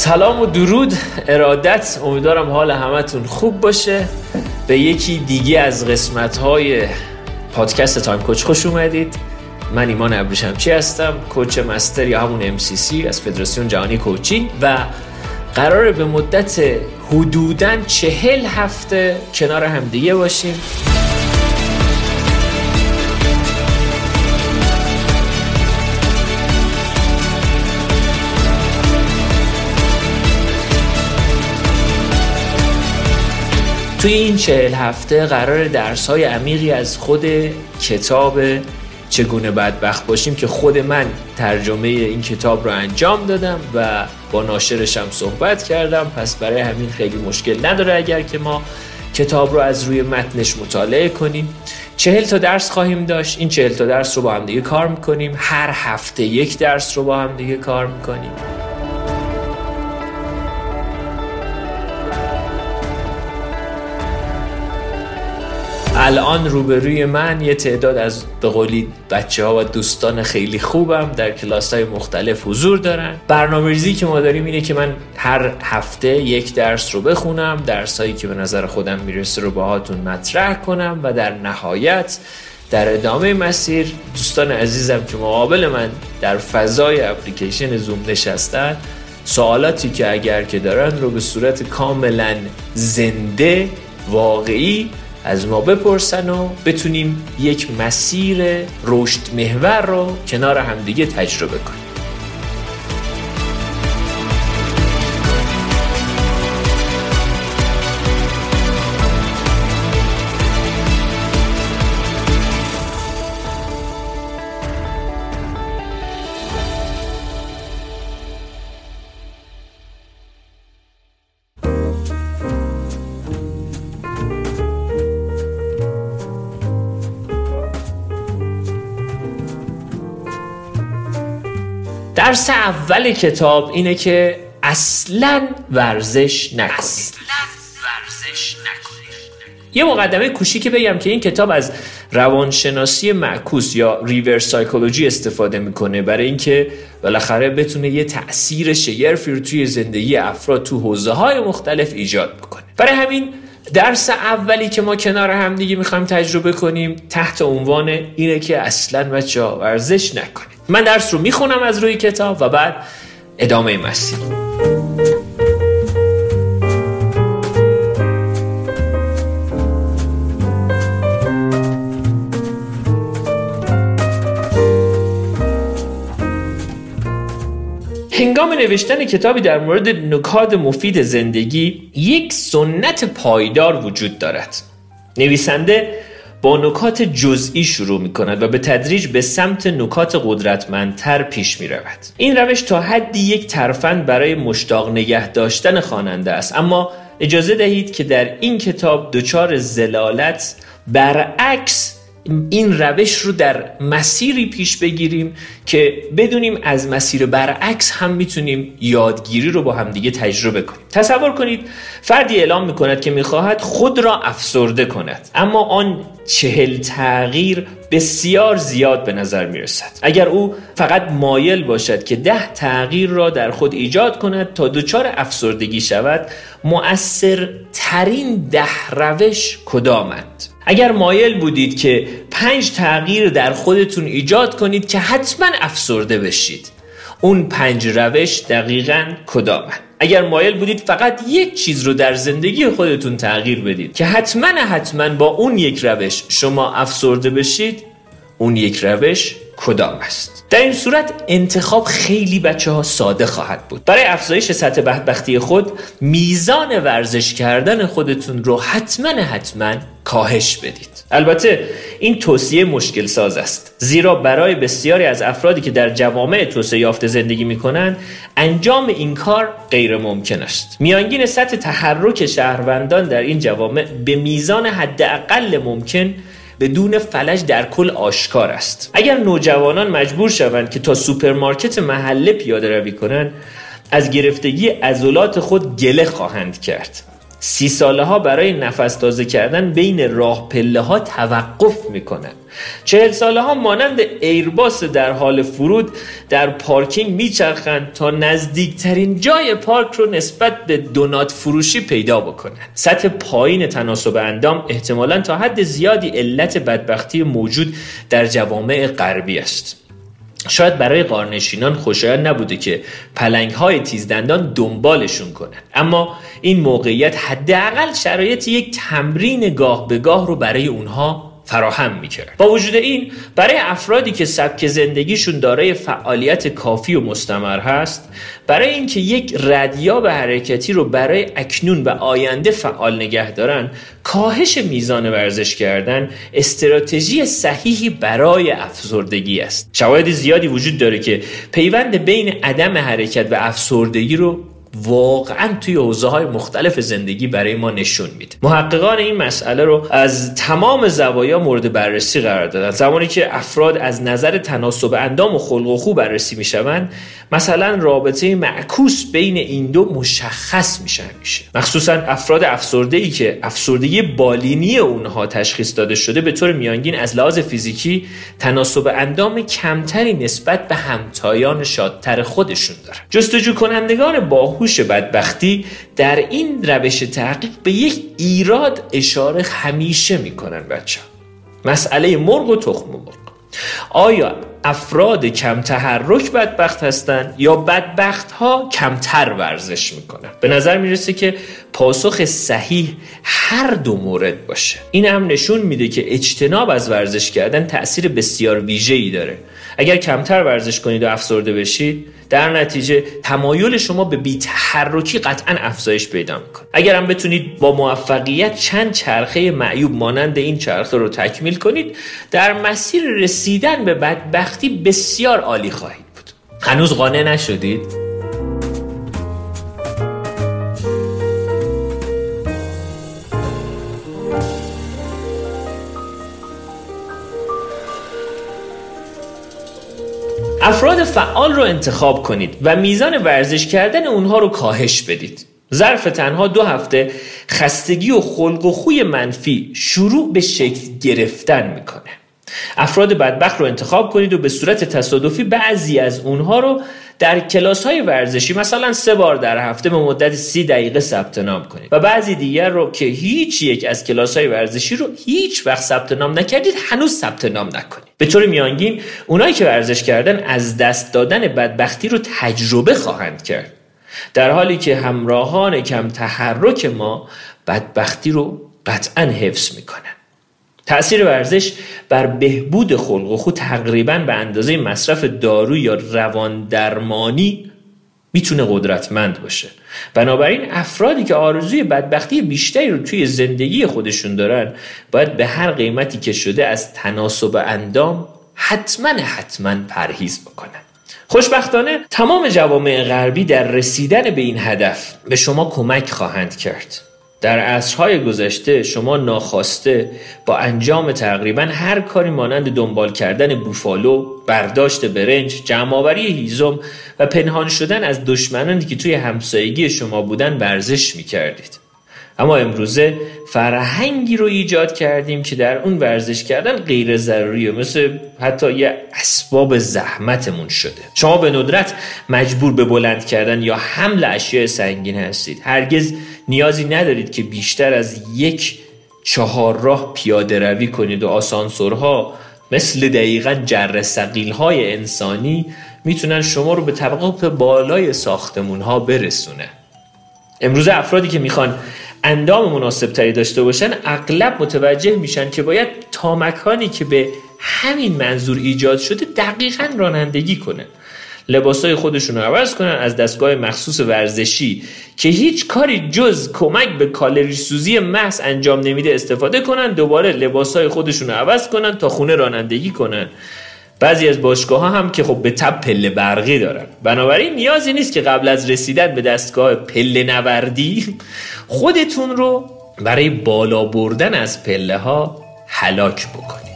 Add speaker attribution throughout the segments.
Speaker 1: سلام و درود ارادت. امیدوارم حال همتون خوب باشه. به یکی دیگه از قسمت های پادکست تایم کوچ خوش اومدید. من ایمان ابریشمچی هستم کوچ مستر یا همون MCC از فدراسیون جهانی کوچینگ و قراره به مدت حدوداً چهل هفته کنار همدیگه باشیم. توی این چهل هفته قرار درس های عمیقی از خود کتاب چگونه بدبخت باشیم که خود من ترجمه این کتاب رو انجام دادم و با ناشرشم صحبت کردم. پس برای همین خیلی مشکل نداره اگر که ما کتاب رو از روی متنش مطالعه کنیم. چهل تا درس خواهیم داشت. این چهل تا درس رو با هم دیگه کار می‌کنیم. هر هفته یک درس رو با هم دیگه کار می‌کنیم. الان روبروی من یه تعداد از به قولی بچه ها و دوستان خیلی خوبم در کلاس های مختلف حضور دارن. برنامه ریزی که ما داریم اینه که من هر هفته یک درس رو بخونم درس هایی که به نظر خودم می‌رسه رو باهاتون مطرح کنم و در نهایت در ادامه مسیر دوستان عزیزم که مقابل من در فضای اپلیکیشن زوم نشستن سوالاتی که اگر که دارن رو به صورت کاملا زنده واقعی از ما بپرسن و بتونیم یک مسیر رشد محور رو کنار همدیگه تجربه کنیم. درس اول کتاب اینه که اصلا ورزش نکنید. یه مقدمه کوچیکی بگم که این کتاب از روانشناسی معکوس یا ریورس سایکولوژی استفاده می‌کنه برای اینکه بالاخره بتونه یه تاثیر شگرفی رو توی زندگی افراد تو حوزه های مختلف ایجاد بکنه. برای همین درس اولی که ما کنار هم دیگه می‌خوایم تجربه کنیم تحت عنوان اینه که اصلا بچه ورزش نکنید. من درس رو می‌خونم از روی کتاب و بعد ادامه مسیر. هنگام نوشتن کتابی در مورد نکات مفید زندگی یک سنت پایدار وجود دارد. نویسنده با نکات جزئی شروع می کند و به تدریج به سمت نکات قدرتمندتر پیش می رود. این روش تا حدی یک ترفند برای مشتاق نگه داشتن خواننده است اما اجازه دهید که در این کتاب دچار زلالت برعکس این روش رو در مسیری پیش بگیریم که بدونیم از مسیر برعکس هم می‌تونیم یادگیری رو با همدیگه تجربه کنیم. تصور کنید فردی اعلام می‌کند که می‌خواهد خود را افسرده کند اما آن چهل تغییر بسیار زیاد به نظر می‌رسد. اگر او فقط مایل باشد که ده تغییر را در خود ایجاد کند تا دچار افسردگی شود مؤثرترین ده روش کدامند؟ اگر مایل بودید که پنج تغییر در خودتون ایجاد کنید که حتما افسرده بشید. اون پنج روش دقیقا کدامند اگر مایل بودید فقط یک چیز رو در زندگی خودتون تغییر بدید که حتما حتما با اون یک روش شما افسرده بشید اون یک روش کدام است؟ در این صورت انتخاب خیلی بچه ها ساده خواهد بود. برای افزایش سطح بدبختی خود میزان ورزش کردن خودتون رو حتما حتما کاهش بدید. البته این توصیه مشکل ساز است. زیرا برای بسیاری از افرادی که در جوامع توسعه یافته زندگی می کنند انجام این کار غیر ممکن است. میانگین سطح تحرک شهروندان در این جوامع به میزان حداقل ممکن بدون فلج در کل آشکار است. اگر نوجوانان مجبور شوند که تا سوپرمارکت محله پیاده روی کنند از گرفتگی عضلات خود گله خواهند کرد. سی ساله ها برای نفس تازه کردن بین راه پله ها توقف می‌کنن. چهل ساله ها مانند ایرباس در حال فرود در پارکینگ میچرخند تا نزدیکترین جای پارک رو نسبت به دونات فروشی پیدا بکنن. سطح پایین تناسب اندام احتمالا تا حد زیادی علت بدبختی موجود در جوامع غربی است. شاید برای قارنشینان خوشایند نبوده که پلنگ های تیزدندان دنبالشون کنن اما این موقعیت حداقل شرایط یک تمرین گاه به گاه رو برای اونها فراهم می‌کرد. با وجود این برای افرادی که سبک زندگیشون دارای فعالیت کافی و مستمر هست برای اینکه یک ردیاب حرکتی رو برای اکنون و آینده فعال نگه دارن کاهش میزان ورزش کردن استراتژی صحیحی برای افسردگی است. شواهد زیادی وجود داره که پیوند بین عدم حرکت و افسردگی رو واقعا توی حوزه های مختلف زندگی برای ما نشون میده. محققان این مسئله رو از تمام زوایا مورد بررسی قرار دادن. زمانی که افراد از نظر تناسب اندام و خلق و خو بررسی می‌شوند مثلا رابطه معکوس بین این دو مشخص میشه میشه. مخصوصا افراد افسرده ای که افسردگی بالینی اونها تشخیص داده شده به طور میانگین از لحاظ فیزیکی تناسب اندام کمتری نسبت به همتایان شادتر خودشون دارن. جستجو کنندگان باهوش بدبختی در این روش تحقیق به یک ایراد اشاره همیشه می‌کنن بچه مسئله مرغ و تخم مرغ. آیا افراد کم تحرک بدبخت هستند یا بدبخت ها کمتر ورزش می‌کنن؟ به نظر می‌رسه که پاسخ صحیح هر دو مورد باشه. این هم نشون میده که اجتناب از ورزش کردن تاثیر بسیار ویژه‌ای داره. اگر کمتر ورزش کنید و افسرده بشید در نتیجه تمایل شما به بیتحرکی قطعا افزایش پیدا می‌کنه اگر هم بتونید با موفقیت چند چرخه معیوب مانند این چرخه رو تکمیل کنید در مسیر رسیدن به بدبختی بسیار عالی خواهید بود هنوز قانع نشدید؟ فعال رو انتخاب کنید و میزان ورزش کردن اونها رو کاهش بدید. ظرف تنها دو هفته خستگی و خلق و خوی منفی شروع به شکل گرفتن می‌کنه. افراد بدبخت رو انتخاب کنید و به صورت تصادفی بعضی از اونها رو در کلاس های ورزشی مثلا سه بار در هفته به مدت سی دقیقه ثبت نام کنید. و بعضی دیگر رو که هیچ یک از کلاس های ورزشی رو هیچ وقت ثبت نام نکردید هنوز ثبت نام نکنید. به طور میانگین اونایی که ورزش کردن از دست دادن بدبختی رو تجربه خواهند کرد. در حالی که همراهان کم تحرک ما بدبختی رو قطعا حفظ می‌کنن. تأثیر ورزش بر بهبود خلق و خود تقریبا به اندازه مصرف دارو یا روان درمانی می‌تونه قدرتمند باشه. بنابراین افرادی که آرزوی بدبختی بیشتری رو توی زندگی خودشون دارن باید به هر قیمتی که شده از تناسب اندام حتما حتما پرهیز بکنن. خوشبختانه تمام جوامع غربی در رسیدن به این هدف به شما کمک خواهند کرد. در عصرهای گذشته شما ناخواسته با انجام تقریبا هر کاری مانند دنبال کردن بوفالو، برداشت برنج، جمعآوری هیزم و پنهان شدن از دشمنانی که توی همسایگی شما بودن ورزش می کردید. اما امروزه فرهنگی رو ایجاد کردیم که در اون ورزش کردن غیر ضروریه مثل حتی یه اسباب زحمتمون شده شما به ندرت مجبور به بلند کردن یا حمل اشیاء سنگین هستید هرگز نیازی ندارید که بیشتر از یک چهار راه پیاده روی کنید و آسانسورها مثل دقیقا جر سقیل های انسانی می‌تونن شما رو به طبقات بالای ساختمون ها برسونه. امروز افرادی که می‌خوان اندام مناسب تری داشته باشن اغلب متوجه میشن که باید تا مکانی که به همین منظور ایجاد شده دقیقا رانندگی کنن لباسای خودشون رو عوض کنن از دستگاه مخصوص ورزشی که هیچ کاری جز کمک به کالری سوزی محض انجام نمیده استفاده کنن دوباره لباسای خودشون رو عوض کنن تا خونه رانندگی کنن. بعضی از باشگاه ها هم که خب به تب پله برقی دارن. بنابراین نیازی نیست که قبل از رسیدن به دستگاه پله نوردی خودتون رو برای بالا بردن از پله ها هلاک بکنید.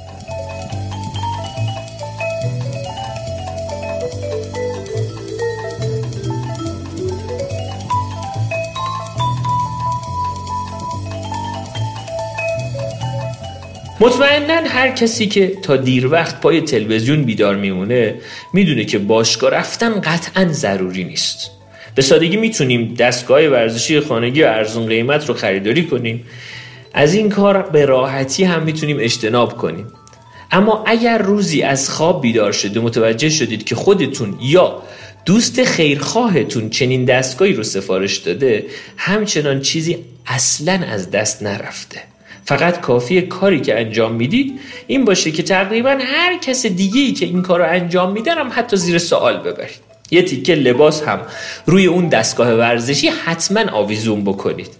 Speaker 1: مطمئنا هر کسی که تا دیر وقت پای تلویزیون بیدار میمونه می‌دونه که باشگاه رفتن قطعا ضروری نیست. به سادگی می‌تونیم دستگاه ورزشی خانگی و ارزون قیمت رو خریداری کنیم. از این کار به راحتی هم می‌تونیم اجتناب کنیم. اما اگر روزی از خواب بیدار شده متوجه شدید که خودتون یا دوست خیرخواهتون چنین دستگاهی رو سفارش داده همچنان چیزی اصلا از دست نرفته. فقط کافی کاری که انجام می‌دید این باشه که تقریبا هر کس دیگه ای که این کار رو انجام میدن هم حتی زیر سوال ببرید. یه تیکه لباس هم روی اون دستگاه ورزشی حتما آویزون بکنید.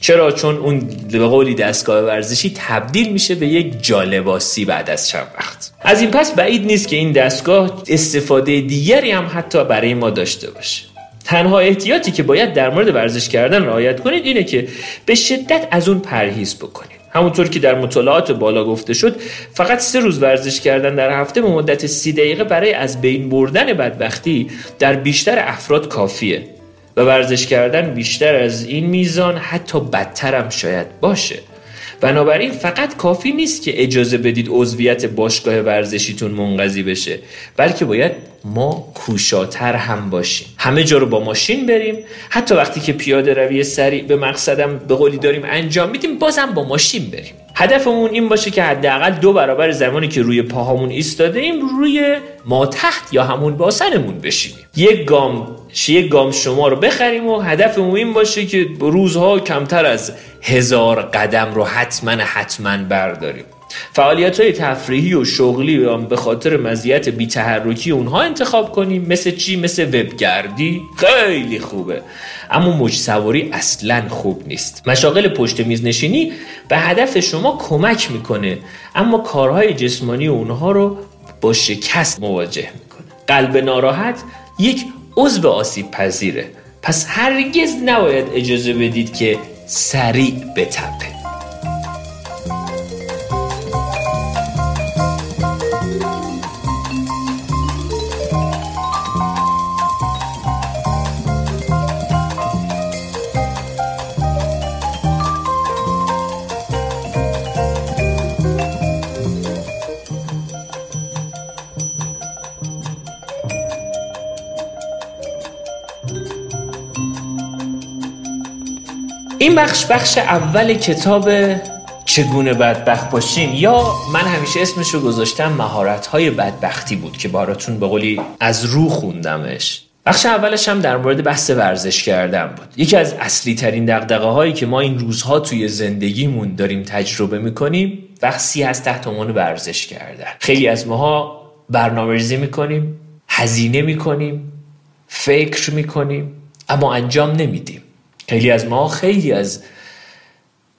Speaker 1: چرا؟ چون اون به قولی دستگاه ورزشی تبدیل میشه به یک جالباسی بعد از چند وقت. از این پس بعید نیست که این دستگاه استفاده دیگری هم حتی برای ما داشته باشه. تنها احتیاطی که باید در مورد ورزش کردن رعایت کنید اینه که به شدت از اون پرهیز بکنید. همونطور که در مطالعات بالا گفته شد فقط سه روز ورزش کردن در هفته به مدت سی دقیقه برای از بین بردن بدبختی در بیشتر افراد کافیه و ورزش کردن بیشتر از این میزان حتی بدتر هم شاید باشه. بنابراین فقط کافی نیست که اجازه بدید عضویت باشگاه ورزشیتون منقضی بشه بلکه باید ما کوشاتر هم باشیم. همه جا رو با ماشین بریم. حتی وقتی که پیاده روی سریع به مقصدم به قولی داریم انجام میدیم بازم با ماشین بریم. هدفمون این باشه که حداقل دو برابر زمانی که روی پاهامون ایستاده ایم روی ما تحت یا همون باسنمون بشینیم. یک گام یک گام شما رو بخریم و هدفمون این باشه که روزها کمتر از هزار قدم رو حتما حتما برداریم. فعالیت های تفریحی و شغلی و به خاطر مزیت بی تحرکی اونها انتخاب کنیم. مثل چی؟ مثل وبگردی. خیلی خوبه. اما موج سواری اصلا خوب نیست. مشاغل پشت میز نشینی به هدف شما کمک می‌کنه. اما کارهای جسمانی اونها رو با شکست مواجه می‌کنه. قلب ناراحت یک عضو آسیب پذیره. پس هرگز نباید اجازه بدید که سریع بتپه. این بخش بخش اول کتاب چگونه بدبخت باشیم؟ یا من همیشه اسمش رو گذاشتم مهارت های بدبختی بود که براتون به از رو خوندمش. بخش اولش هم در مورد بحث ورزش کردن بود. یکی از اصلی ترین دقدقه هایی که ما این روزها توی زندگیمون داریم تجربه می‌کنیم بحثی از تحت عنوان ورزش کردن. خیلی از ماها برنامه ریزی می‌کنیم هزینه می‌کنیم فکر می‌کنیم اما انجام نمیدیم. خیلی از ما خیلی از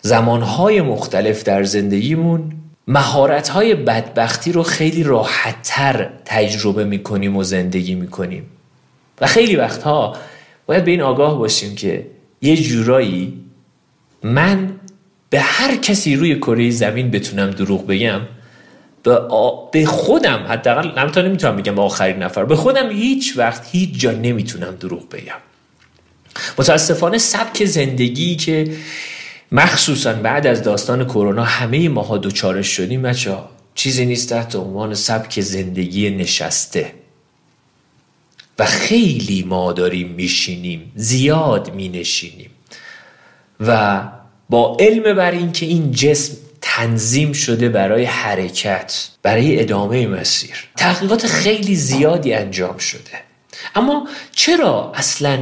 Speaker 1: زمانهای مختلف در زندگیمون مهارتهای بدبختی رو خیلی راحتتر تجربه می‌کنیم و زندگی می‌کنیم. و خیلی وقتها باید به این آگاه باشیم که یه جورایی من به هر کسی روی کره زمین بتونم دروغ بگم به, به خودم حداقل نمی‌تونم نمی‌تونم بگم آخرین نفر به خودم هیچ وقت هیچ جا نمی‌تونم دروغ بگم. متاسفانه سبک زندگی که مخصوصا بعد از داستان کرونا همه ماها دوچارش شدیم بچه چیزی نیست تحت عنوان سبک زندگی نشسته. و خیلی ما داریم میشینیم زیاد مینشینیم. و با علم بر اینکه این جسم تنظیم شده برای حرکت برای ادامه مسیر تحقیقات خیلی زیادی انجام شده. اما چرا اصلا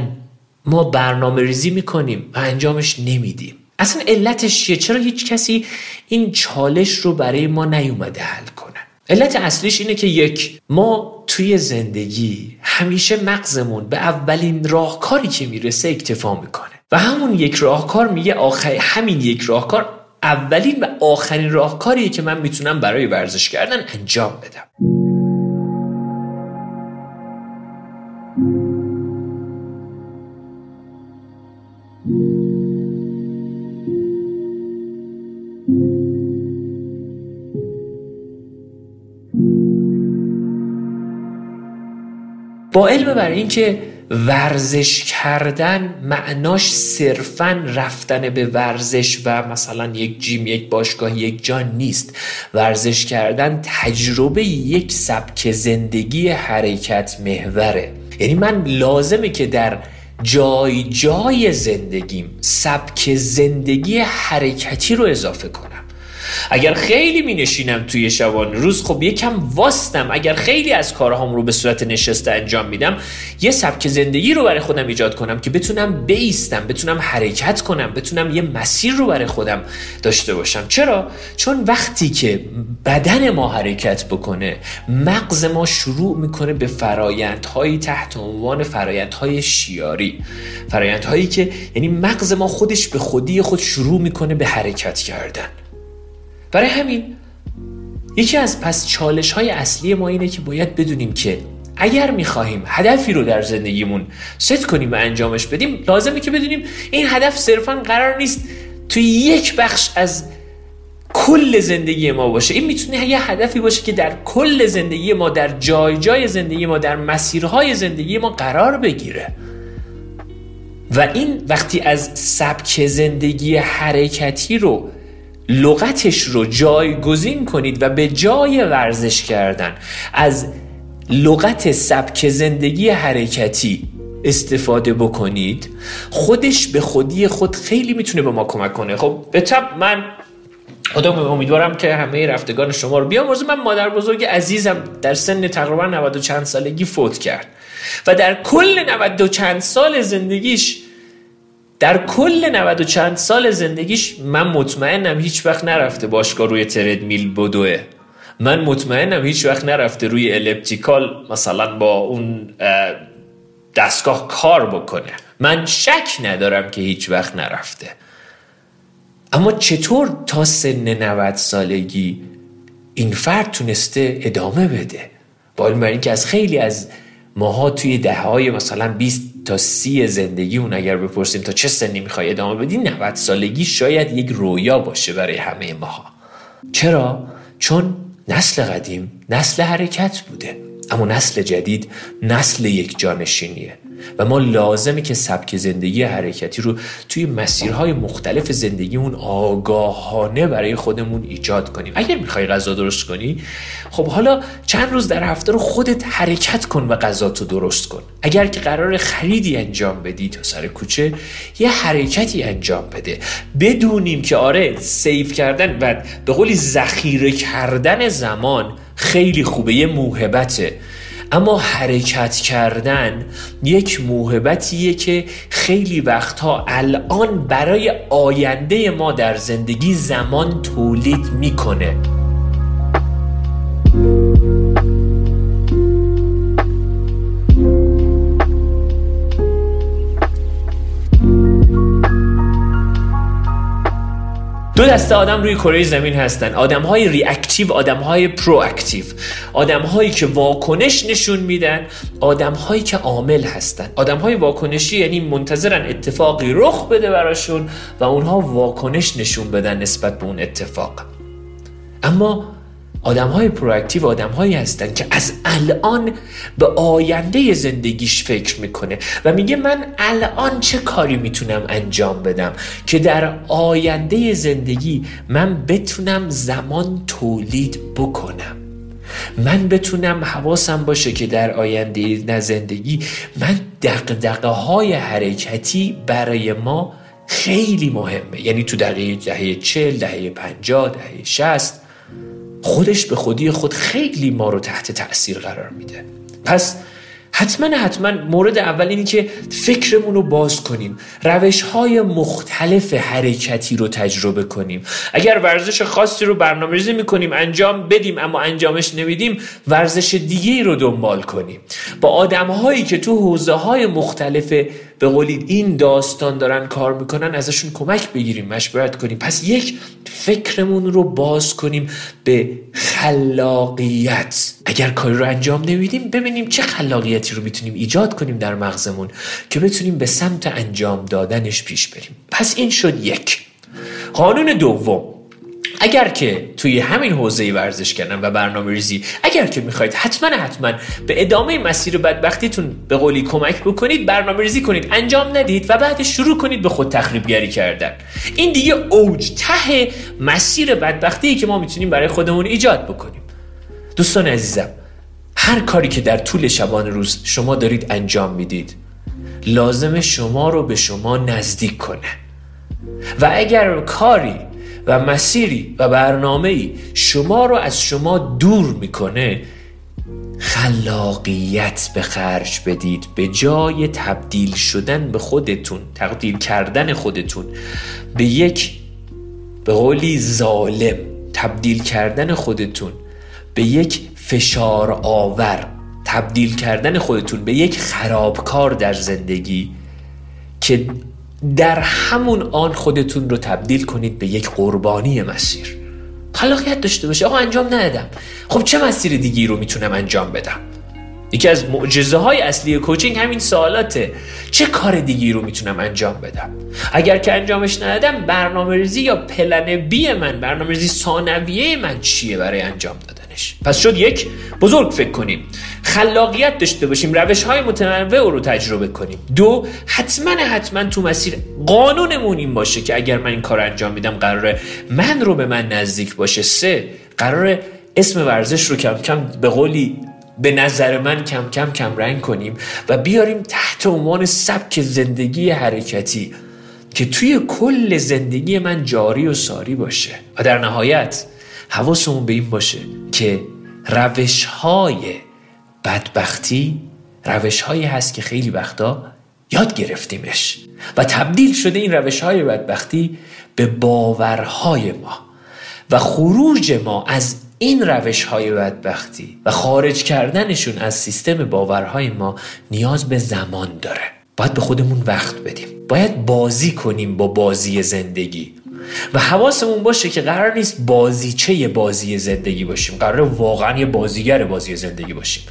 Speaker 1: ما برنامه ریزی می‌کنیم و انجامش نمیدیم. اصلا علتش چیه؟ چرا هیچ کسی این چالش رو برای ما نیومده حل کنه؟ علت اصلیش اینه که یک ما توی زندگی همیشه مغزمون به اولین راهکاری که می‌رسه اکتفا می‌کنه. و همون یک راهکار میگه آخر همین یک راهکار اولین و آخرین راهکاریه که من می‌تونم برای ورزش کردن انجام بدم. با علم بر اینکه ورزش کردن معناش صرفا رفتن به ورزش و مثلا یک جیم یک باشگاه یک جان نیست. ورزش کردن تجربه یک سبک زندگی حرکت محوره. یعنی من لازمه که در جای جای زندگیم سبک زندگی حرکتی رو اضافه کنم. اگر خیلی می نشینم توی شبان روز خب یکم واستم. اگر خیلی از کارهام رو به صورت نشسته انجام میدم یه سبک زندگی رو برای خودم ایجاد کنم که بتونم بیستم بتونم حرکت کنم بتونم یه مسیر رو برای خودم داشته باشم. چرا؟ چون وقتی که بدن ما حرکت بکنه مغز ما شروع می‌کنه به فرایندهایی تحت عنوان فرایندهای شیاری. فرایندهایی که یعنی مغز ما خودش به خودی خود شروع می‌کنه به حرکت کردن. برای همین یکی از پس چالش های اصلی ما اینه که باید بدونیم که اگر می‌خواهیم هدفی رو در زندگیمون ست کنیم و انجامش بدیم لازمه که بدونیم این هدف صرفا قرار نیست توی یک بخش از کل زندگی ما باشه. این می‌تونه یه هدفی باشه که در کل زندگی ما در جای جای زندگی ما در مسیرهای زندگی ما قرار بگیره. و این وقتی از سبک زندگی حرکتی رو لغتش رو جایگزین کنید و به جای ورزش کردن از لغت سبک زندگی حرکتی استفاده بکنید خودش به خودی خود خیلی می‌تونه به ما کمک کنه. خب به طب من خودم امیدوارم که همه رفتگان شما رو بیامرزه. من مادر بزرگ عزیزم در سن تقریبا 90 چند سالگی فوت کرد و در کل 90 چند سال زندگیش در کل 90 و چند سال زندگیش من مطمئنم هیچ وقت نرفته باشگاه روی تردمیل بدوه. من مطمئنم هیچ وقت نرفته روی الپتیکال مثلا با اون دستگاه کار بکنه. من شک ندارم که هیچ وقت نرفته. اما چطور تا سن 90 سالگی این فرد تونسته ادامه بده؟ با این که از خیلی از ماها توی ده های مثلا 20 تا سی زندگی اون اگر بپرسیم تا چه سنی می‌خوای ادامه بدی 90 سالگی شاید یک رویا باشه برای همه ماها چرا؟ چون نسل قدیم نسل حرکت بوده اما نسل جدید نسل یک جانشینیه و ما لازمه که سبک زندگی حرکتی رو توی مسیرهای مختلف زندگیمون آگاهانه برای خودمون ایجاد کنیم. اگر می‌خوای غذا درست کنی خب حالا چند روز در هفته رو خودت حرکت کن و غذا تو درست کن. اگر که قرار خریدی انجام بدی تا سر کوچه یه حرکتی انجام بده. بدونیم که آره سیف کردن و به قولی ذخیره کردن زمان خیلی خوبه یه موهبته. اما حرکت کردن یک موهبتیه که خیلی وقتها الان برای آینده ما در زندگی زمان تولید می‌کنه. دسته آدم روی کره زمین هستن. آدم های reactive آدم های proactive آدم هایی که واکنش نشون میدن آدم هایی که عامل هستن. آدم های واکنشی یعنی منتظرن اتفاقی رخ بده براشون و اونها واکنش نشون بدن نسبت به اون اتفاق. اما آدم های proactive آدم هایی هستن که از الان به آینده زندگیش فکر می‌کنه و میگه من الان چه کاری می‌تونم انجام بدم که در آینده زندگی من بتونم زمان تولید بکنم؟ من بتونم حواسم باشه که در آینده زندگی من دقدقه های حرکتی برای ما خیلی مهمه. یعنی تو دقیقه دهه چل دهه پنجاه دهه شست خودش به خودی خود خیلی ما رو تحت تاثیر قرار میده. پس حتما حتما مورد اول اینی که فکرمون رو باز کنیم. روش های مختلف حرکتی رو تجربه کنیم. اگر ورزش خاصی رو برنامه ریزی می‌کنیم انجام بدیم اما انجامش نمیدیم ورزش دیگه رو دنبال کنیم. با آدم هایی که تو حوزه های مختلف به قولید این داستان دارن کار می‌کنن ازشون کمک بگیریم مشورت کنیم. پس یک فکرمون رو باز کنیم به خلاقیت. اگر کاری رو انجام نمیدیم ببینیم چه خلاقیتی رو می‌تونیم ایجاد کنیم در مغزمون که بتونیم به سمت انجام دادنش پیش بریم. پس این شد یک. قانون دوم. اگر که توی همین حوزه ورزش کردن و برنامه ریزی اگر که می‌خواید حتما حتما به ادامه مسیر بدبختیتون به قولی کمک بکنید برنامه ریزی کنید انجام ندید و بعد شروع کنید به خود تخریبگری کردن. این دیگه اوج ته مسیر بدبختی که ما می‌تونیم برای خودمون ایجاد بکنیم. دوستان عزیزم هر کاری که در طول شبان روز شما دارید انجام می‌دید لازم شما رو به شما نزدیک کنه. و اگر کاری و مسیری و برنامه شما رو از شما دور می‌کنه خلاقیت به خرج بدید به جای تبدیل شدن به خودتون تبدیل کردن خودتون به یک به قولی ظالم تبدیل کردن خودتون به یک فشار آور تبدیل کردن خودتون به یک خرابکار در زندگی که در همون آن خودتون رو تبدیل کنید به یک قربانی مسیر. خلاقیت داشته باشه. آقا انجام ندادم. خب چه مسیر دیگی رو می‌تونم انجام بدم؟ یکی از معجزه های اصلی کوچینگ همین سوالاته. چه کار دیگی رو می‌تونم انجام بدم؟ اگر که انجامش ندادم برنامه ریزی یا پلن بی من برنامه ریزی ثانویه من چیه برای انجام دادنش؟ پس شد یک بزرگ فکر کنیم. خلاقیت داشته باشیم روش های متنوع رو تجربه کنیم. دو حتما حتما تو مسیر قانونمون این باشه که اگر من این کار انجام میدم قراره من رو به من نزدیک باشه. سه قراره اسم ورزش رو کم کم به قولی به نظر من کم کم کم رنگ کنیم و بیاریم تحت عنوان سبک زندگی حرکتی که توی کل زندگی من جاری و ساری باشه. و در نهایت حواسمون به این باشه که روش های بدبختی روش هایی هست که خیلی وقتا یاد گرفتیمش. و تبدیل شده این روش های بدبختی به باورهای ما. و خروج ما از این روش های بدبختی و خارج کردنشون از سیستم باورهای ما نیاز به زمان داره. باید به خودمون وقت بدیم. باید بازی کنیم با بازی زندگی. و حواسمون باشه که قرار نیست بازیچه بازی زندگی باشیم. قرار واقعا یه بازیگر بازی زندگی باشیم.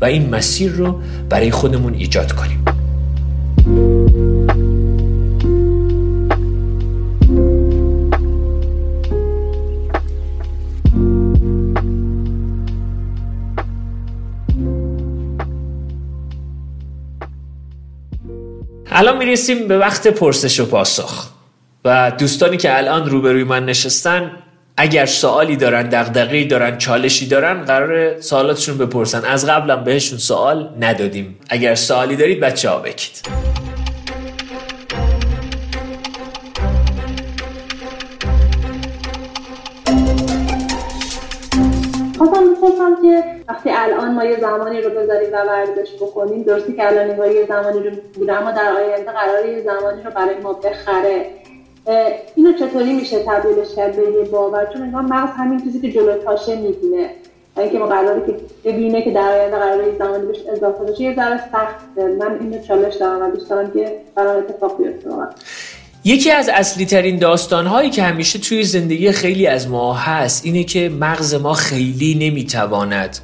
Speaker 1: و این مسیر رو برای خودمون ایجاد کنیم. الان می‌رسیم به وقت پرسش و پاسخ. و دوستانی که الان روبروی من نشستن اگر سوالی دارن دغدغه‌ای دارن چالشی دارن قرار سوالاتشون بپرسن. از قبلم بهشون سوال ندادیم. اگر سوالی دارید بچه ها بکید.
Speaker 2: خواستم که وقتی الان ما یه زمانی رو بذاریم و ورزش بکنیم درستی که الان یه زمانی رو بوده اما در آینده قرار یه زمانی رو برای ما بخره. اینو چطوری میشه تبدیلش کرد به یه باور؟ چون انگار مغز همین چیزی که جلو تاشه می‌بینه. اینکه ما قراره که ببینه که در آینده قراره یه زمانی بهش اضافه بشه یه ذره سخت من اینو چالش دارم و دوست دارم که برام اتفاق بیفته
Speaker 1: یکی از اصلی ترین داستان هایی که همیشه توی زندگی خیلی از ما هست اینه که مغز ما خیلی نمی‌تواند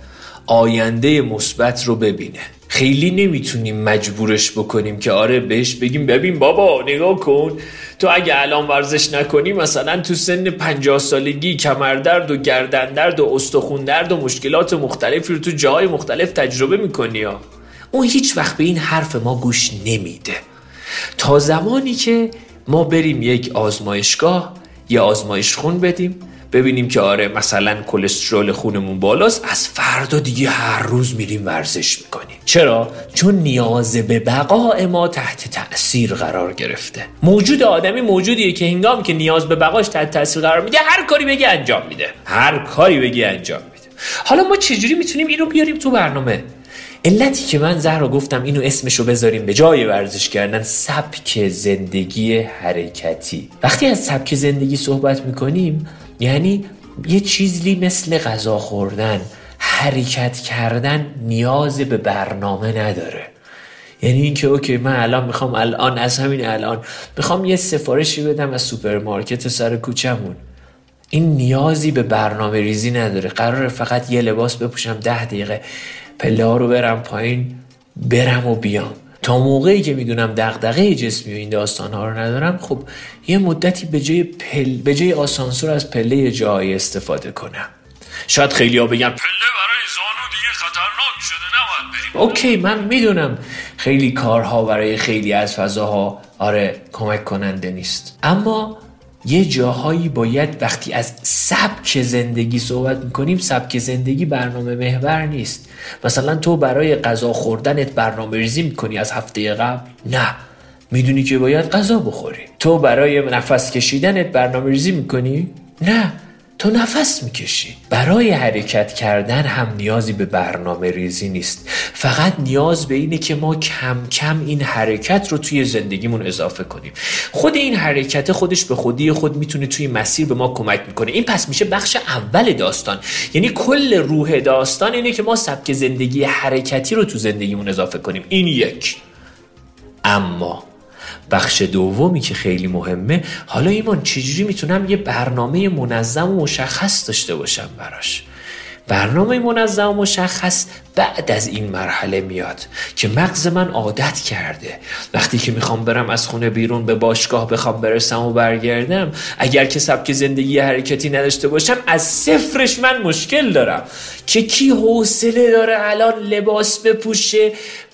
Speaker 1: آینده مثبت رو ببینه. خیلی نمی‌تونیم مجبورش بکنیم که آره بهش بگیم ببین بابا نگاه کن تو اگه الان ورزش نکنی مثلا تو سن 50 سالگی کمردرد و گردندرد و استخون درد و مشکلات مختلفی رو تو جاهای مختلف تجربه می‌کنی ها. اون هیچ وقت به این حرف ما گوش نمیده. تا زمانی که ما بریم یک آزمایشگاه یه آزمایش خون بدیم ببینیم که آره مثلا کلسترول خونمون بالاست از فردا دیگه هر روز میریم ورزش می‌کنیم. چرا؟ چون نیاز به بقا ما تحت تاثیر قرار گرفته. موجود آدمی موجودیه که هنگامی که نیاز به بقاش تحت تاثیر قرار میده هر کاری بگی انجام میده. هر کاری بگی انجام میده. حالا ما چجوری می‌تونیم اینو بیاریم تو برنامه؟ علتی که من زهرا گفتم اینو اسمشو بذاریم به جای ورزش کردن سبک زندگی حرکتی. وقتی از سبک زندگی صحبت می‌کنیم یعنی یه چیزی مثل غذا خوردن حرکت کردن نیاز به برنامه نداره. یعنی اینکه OK من الان می‌خوام الان از همین الان می‌خوام یه سفارشی بدم از سوپرمارکت سر کوچمون این نیازی به برنامه ریزی نداره. قرار فقط یه لباس بپوشم ده دقیقه پله ها رو برم پایین برم و بیام. تا موقعی که می‌دونم دغدغه جسمی و این داستان ها رو ندارم خب یه مدتی به جای, پل... به جای آسانسور از پله جایی استفاده کنم. شاید خیلی ها بگن پله برای زانو دیگه خطرناک شده نباید بریم. اوکی من می‌دونم خیلی کارها برای خیلی از فضاها آره کمک کننده نیست. اما یه جاهایی باید وقتی از سبک زندگی صحبت می‌کنیم سبک زندگی برنامه محور نیست. مثلا تو برای غذا خوردنت برنامه ریزی می‌کنی از هفته قبل؟ نه. می‌دونی که باید غذا بخوری. تو برای نفس کشیدنت برنامه ریزی می‌کنی؟ نه. تو نفس می‌کشی. برای حرکت کردن هم نیازی به برنامه ریزی نیست. فقط نیاز به اینه که ما کم کم این حرکت رو توی زندگیمون اضافه کنیم. خود این حرکت خودش به خودی خود می‌تونه توی مسیر به ما کمک می‌کنه. این پس میشه بخش اول داستان. یعنی کل روح داستان اینه که ما سبک زندگی حرکتی رو تو زندگیمون اضافه کنیم. این یک. اما بخش دومی که خیلی مهمه. حالا ایمان چجوری می‌تونم یه برنامه منظم و مشخص داشته باشم براش؟ برنامه منظم و مشخص بعد از این مرحله میاد که مغز من عادت کرده. وقتی که می‌خوام برم از خونه بیرون به باشگاه بخوام برسم و برگردم اگر که سبک زندگی حرکتی نداشته باشم از صفرش من مشکل دارم. که کی حوصله داره الان لباس بپوشه؟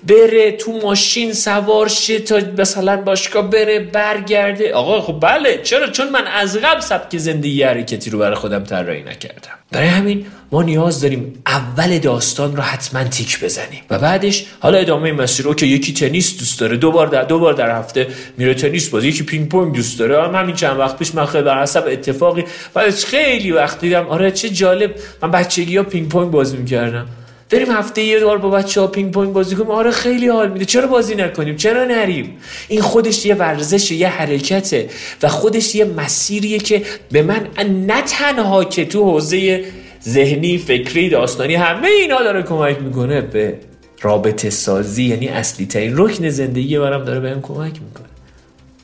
Speaker 1: بره تو ماشین سوار شه تا مثلا باشگاه بره برگرده. آقا خب بله چرا؟ چون من از قبل سبک زندگی حرکتی رو برای خودم طراحی نکردم. برای همین ما نیاز داریم اول داستان رو حتما تیک بزنیم. و بعدش حالا ادامه مسیر رو که یکی تنیس دوست داره دو بار در دو بار در هفته میره تنیس بازی یکی پینگ پونگ دوست داره. هم همین چند وقت پیش من خیلی بر حسب اتفاقی بعدش خیلی وقت دیدم آره چه جالب. من بچگی ها پینگ پونگ بازی می‌کردم. بریم هفته یه بار با بچه ها پینگ پونگ بازی کنیم. آره خیلی حال میده. چرا بازی نکنیم؟ چرا نریم؟ این خودش یه ورزش یه حرکته و خودش یه مسیریه که به من نه تنها که تو حوزه ذهنی فکری داستانی همه اینا داره کمک می‌کنه به رابطه سازی یعنی اصلی ترین رکن زندگی برام داره بهم کمک می‌کنه.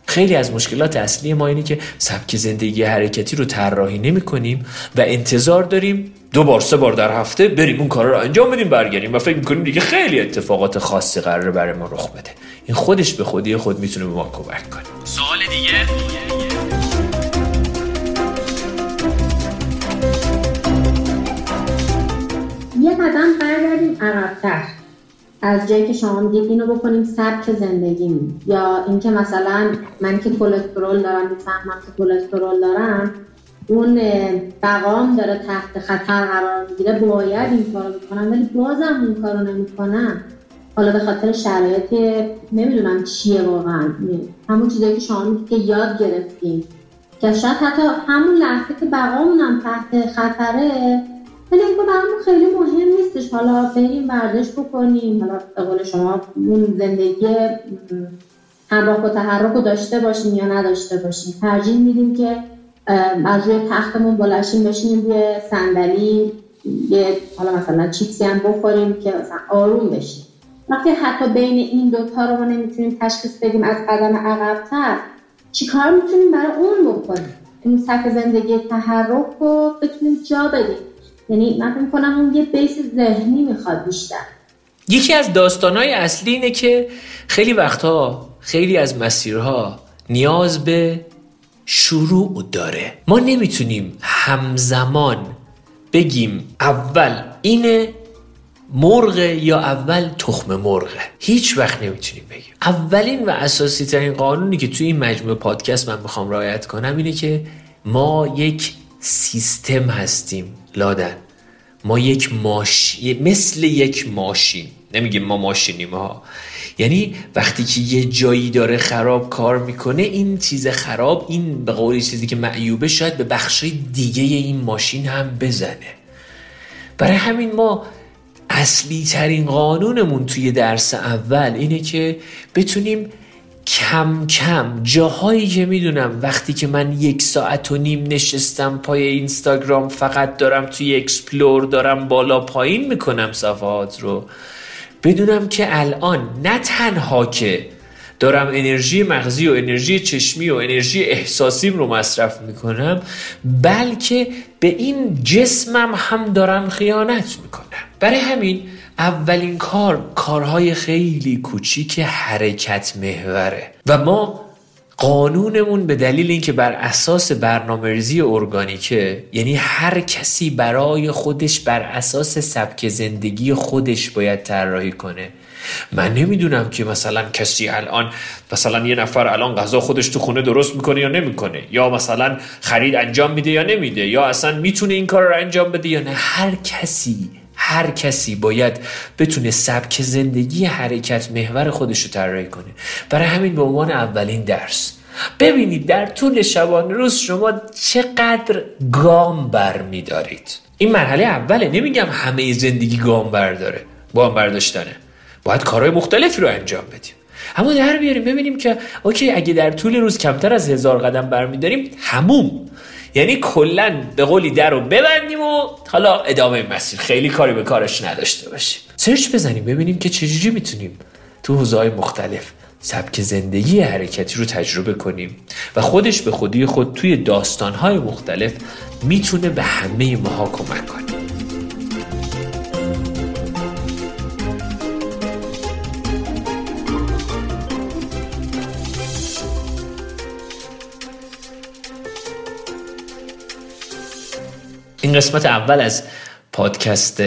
Speaker 1: خیلی از مشکلات اصلی ما اینه که سبک زندگی حرکتی رو طراحی نمی کنیم و انتظار داریم دو بار سه بار در هفته بریم اون کار رو انجام بدیم برگردیم و فکر می‌کنیم دیگه خیلی اتفاقات خاصی قراره برای ما رخ بده. این خودش به خودی خود می‌تونه به ما کمک کنه. سوال دیگه.
Speaker 2: یه قدم برگردیم عقبتر از جایی که شما میگید اینو بکنیم سبک زندگی یا اینکه مثلا من که کلسترول دارم می‌فهمم که کلسترول دارم اون بقام داره تحت خطر قرار می‌گیره باید این کارو بکنم. ولی بازم این کارو نمی‌کنم. حالا به خاطر شرایط نمی‌دونم چیه واقعا. همون چیزایی که شما که یاد گرفتیم. که شاید حتی همون لحظه که بقامون هم تحت خطره ولی این برامون خیلی مهم نیستش. حالا بریم ورزش بکنیم. حالا به قول شما اون زندگی همراه و تحرک رو داشته باشیم یا نداشته باشیم. ترجیح میدیم که از روی تختمون بلشیم بشینیم روی صندلی یه حالا مثلا چیپسی هم بخوریم که مثلا آروم بشیم. وقتی حتی بین این دوتا رو ما نمی‌تونیم تشخیص بدیم از قدم عقبتر چیکار می‌تونیم برای اون بکنیم؟ این سبک زندگی تحرک رو بتونیم جا بدیم. یعنی من فکر اون یه بیس ذهنی می‌خواد بیشتر.
Speaker 1: یکی از داستانهای اصلی اینه که خیلی وقتها خیلی از مسیرها نیاز به شروع داره. ما نمی‌تونیم همزمان بگیم اول اینه مرغ یا اول تخم مرغه هیچ وقت نمی‌تونیم بگیم. اولین و اساسی ترین قانونی که توی این مجموعه پادکست من می‌خوام رعایت کنم اینه که ما یک سیستم هستیم. لادن. ما یک ماشین مثل یک ماشین. نمیگیم ما ماشینیم ها. یعنی وقتی که یه جایی داره خراب کار می‌کنه این چیز خراب این به قولی چیزی که معیوبه شاید به بخش دیگه این ماشین هم بزنه. برای همین ما اصلی ترین قانونمون توی درس اول اینه که بتونیم کم کم جاهایی که می‌دونم وقتی که من یک ساعت و نیم نشستم پای اینستاگرام فقط دارم توی اکسپلور دارم بالا پایین می‌کنم صفحات رو بدونم که الان نه تنها که دارم انرژی مغزی و انرژی چشمی و انرژی احساسیم رو مصرف می‌کنم بلکه به این جسمم هم دارم خیانت می‌کنم. برای همین اولین کار کارهای خیلی کوچیک حرکت محوره. و ما قانونمون به دلیل اینکه بر اساس برنامه ریزی ارگانیکه یعنی هر کسی برای خودش بر اساس سبک زندگی خودش باید طراحی کنه. من نمی‌دونم که مثلا کسی الان مثلا یه نفر الان غذا خودش تو خونه درست می‌کنه یا نمی‌کنه یا مثلا خرید انجام میده یا نمیده یا اصلا می‌تونه این کار رو انجام بده یا نه. هر کسی هر کسی باید بتونه سبک زندگی حرکت محور خودش رو طراحی کنه. برای همین به عنوان اولین درس. ببینید در طول شبانه روز شما چقدر گام بر میدارید این مرحله اوله. نمیگم همه زندگی گام برداره گام برداشتنه. باید کارهای مختلفی رو انجام بدیم. اما در بیاریم ببینیم که اوکی اگه در طول روز کمتر از هزار قدم برمیداریم هموم یعنی کلا به قولی در رو ببندیم و حالا ادامه مسیر. خیلی کاری به کارش نداشته باشیم. سرچ بزنیم ببینیم که چجوری می‌تونیم تو حوزه‌های مختلف سبک زندگی حرکتی رو تجربه کنیم و خودش به خودی خود توی داستانهای مختلف می‌تونه به همه ماها کمک کنه. این قسمت اول از پادکست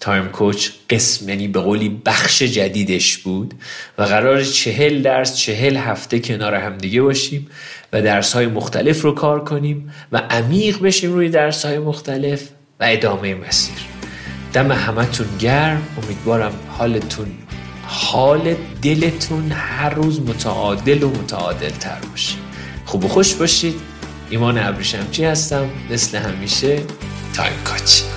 Speaker 1: تایم کوچ قسم یعنی به قولی بخش جدیدش بود و قرار چهل درس چهل هفته کنار همدیگه باشیم و درس های مختلف رو کار کنیم و عمیق بشیم روی درس های مختلف و ادامه مسیر. دم همتون گرم. امیدوارم حالتون حال دلتون هر روز متعادل و متعادل تر باشه. خوب و خوش باشید. ایمان ابریشمچی هستم. مثل همیشه تایم کاچ.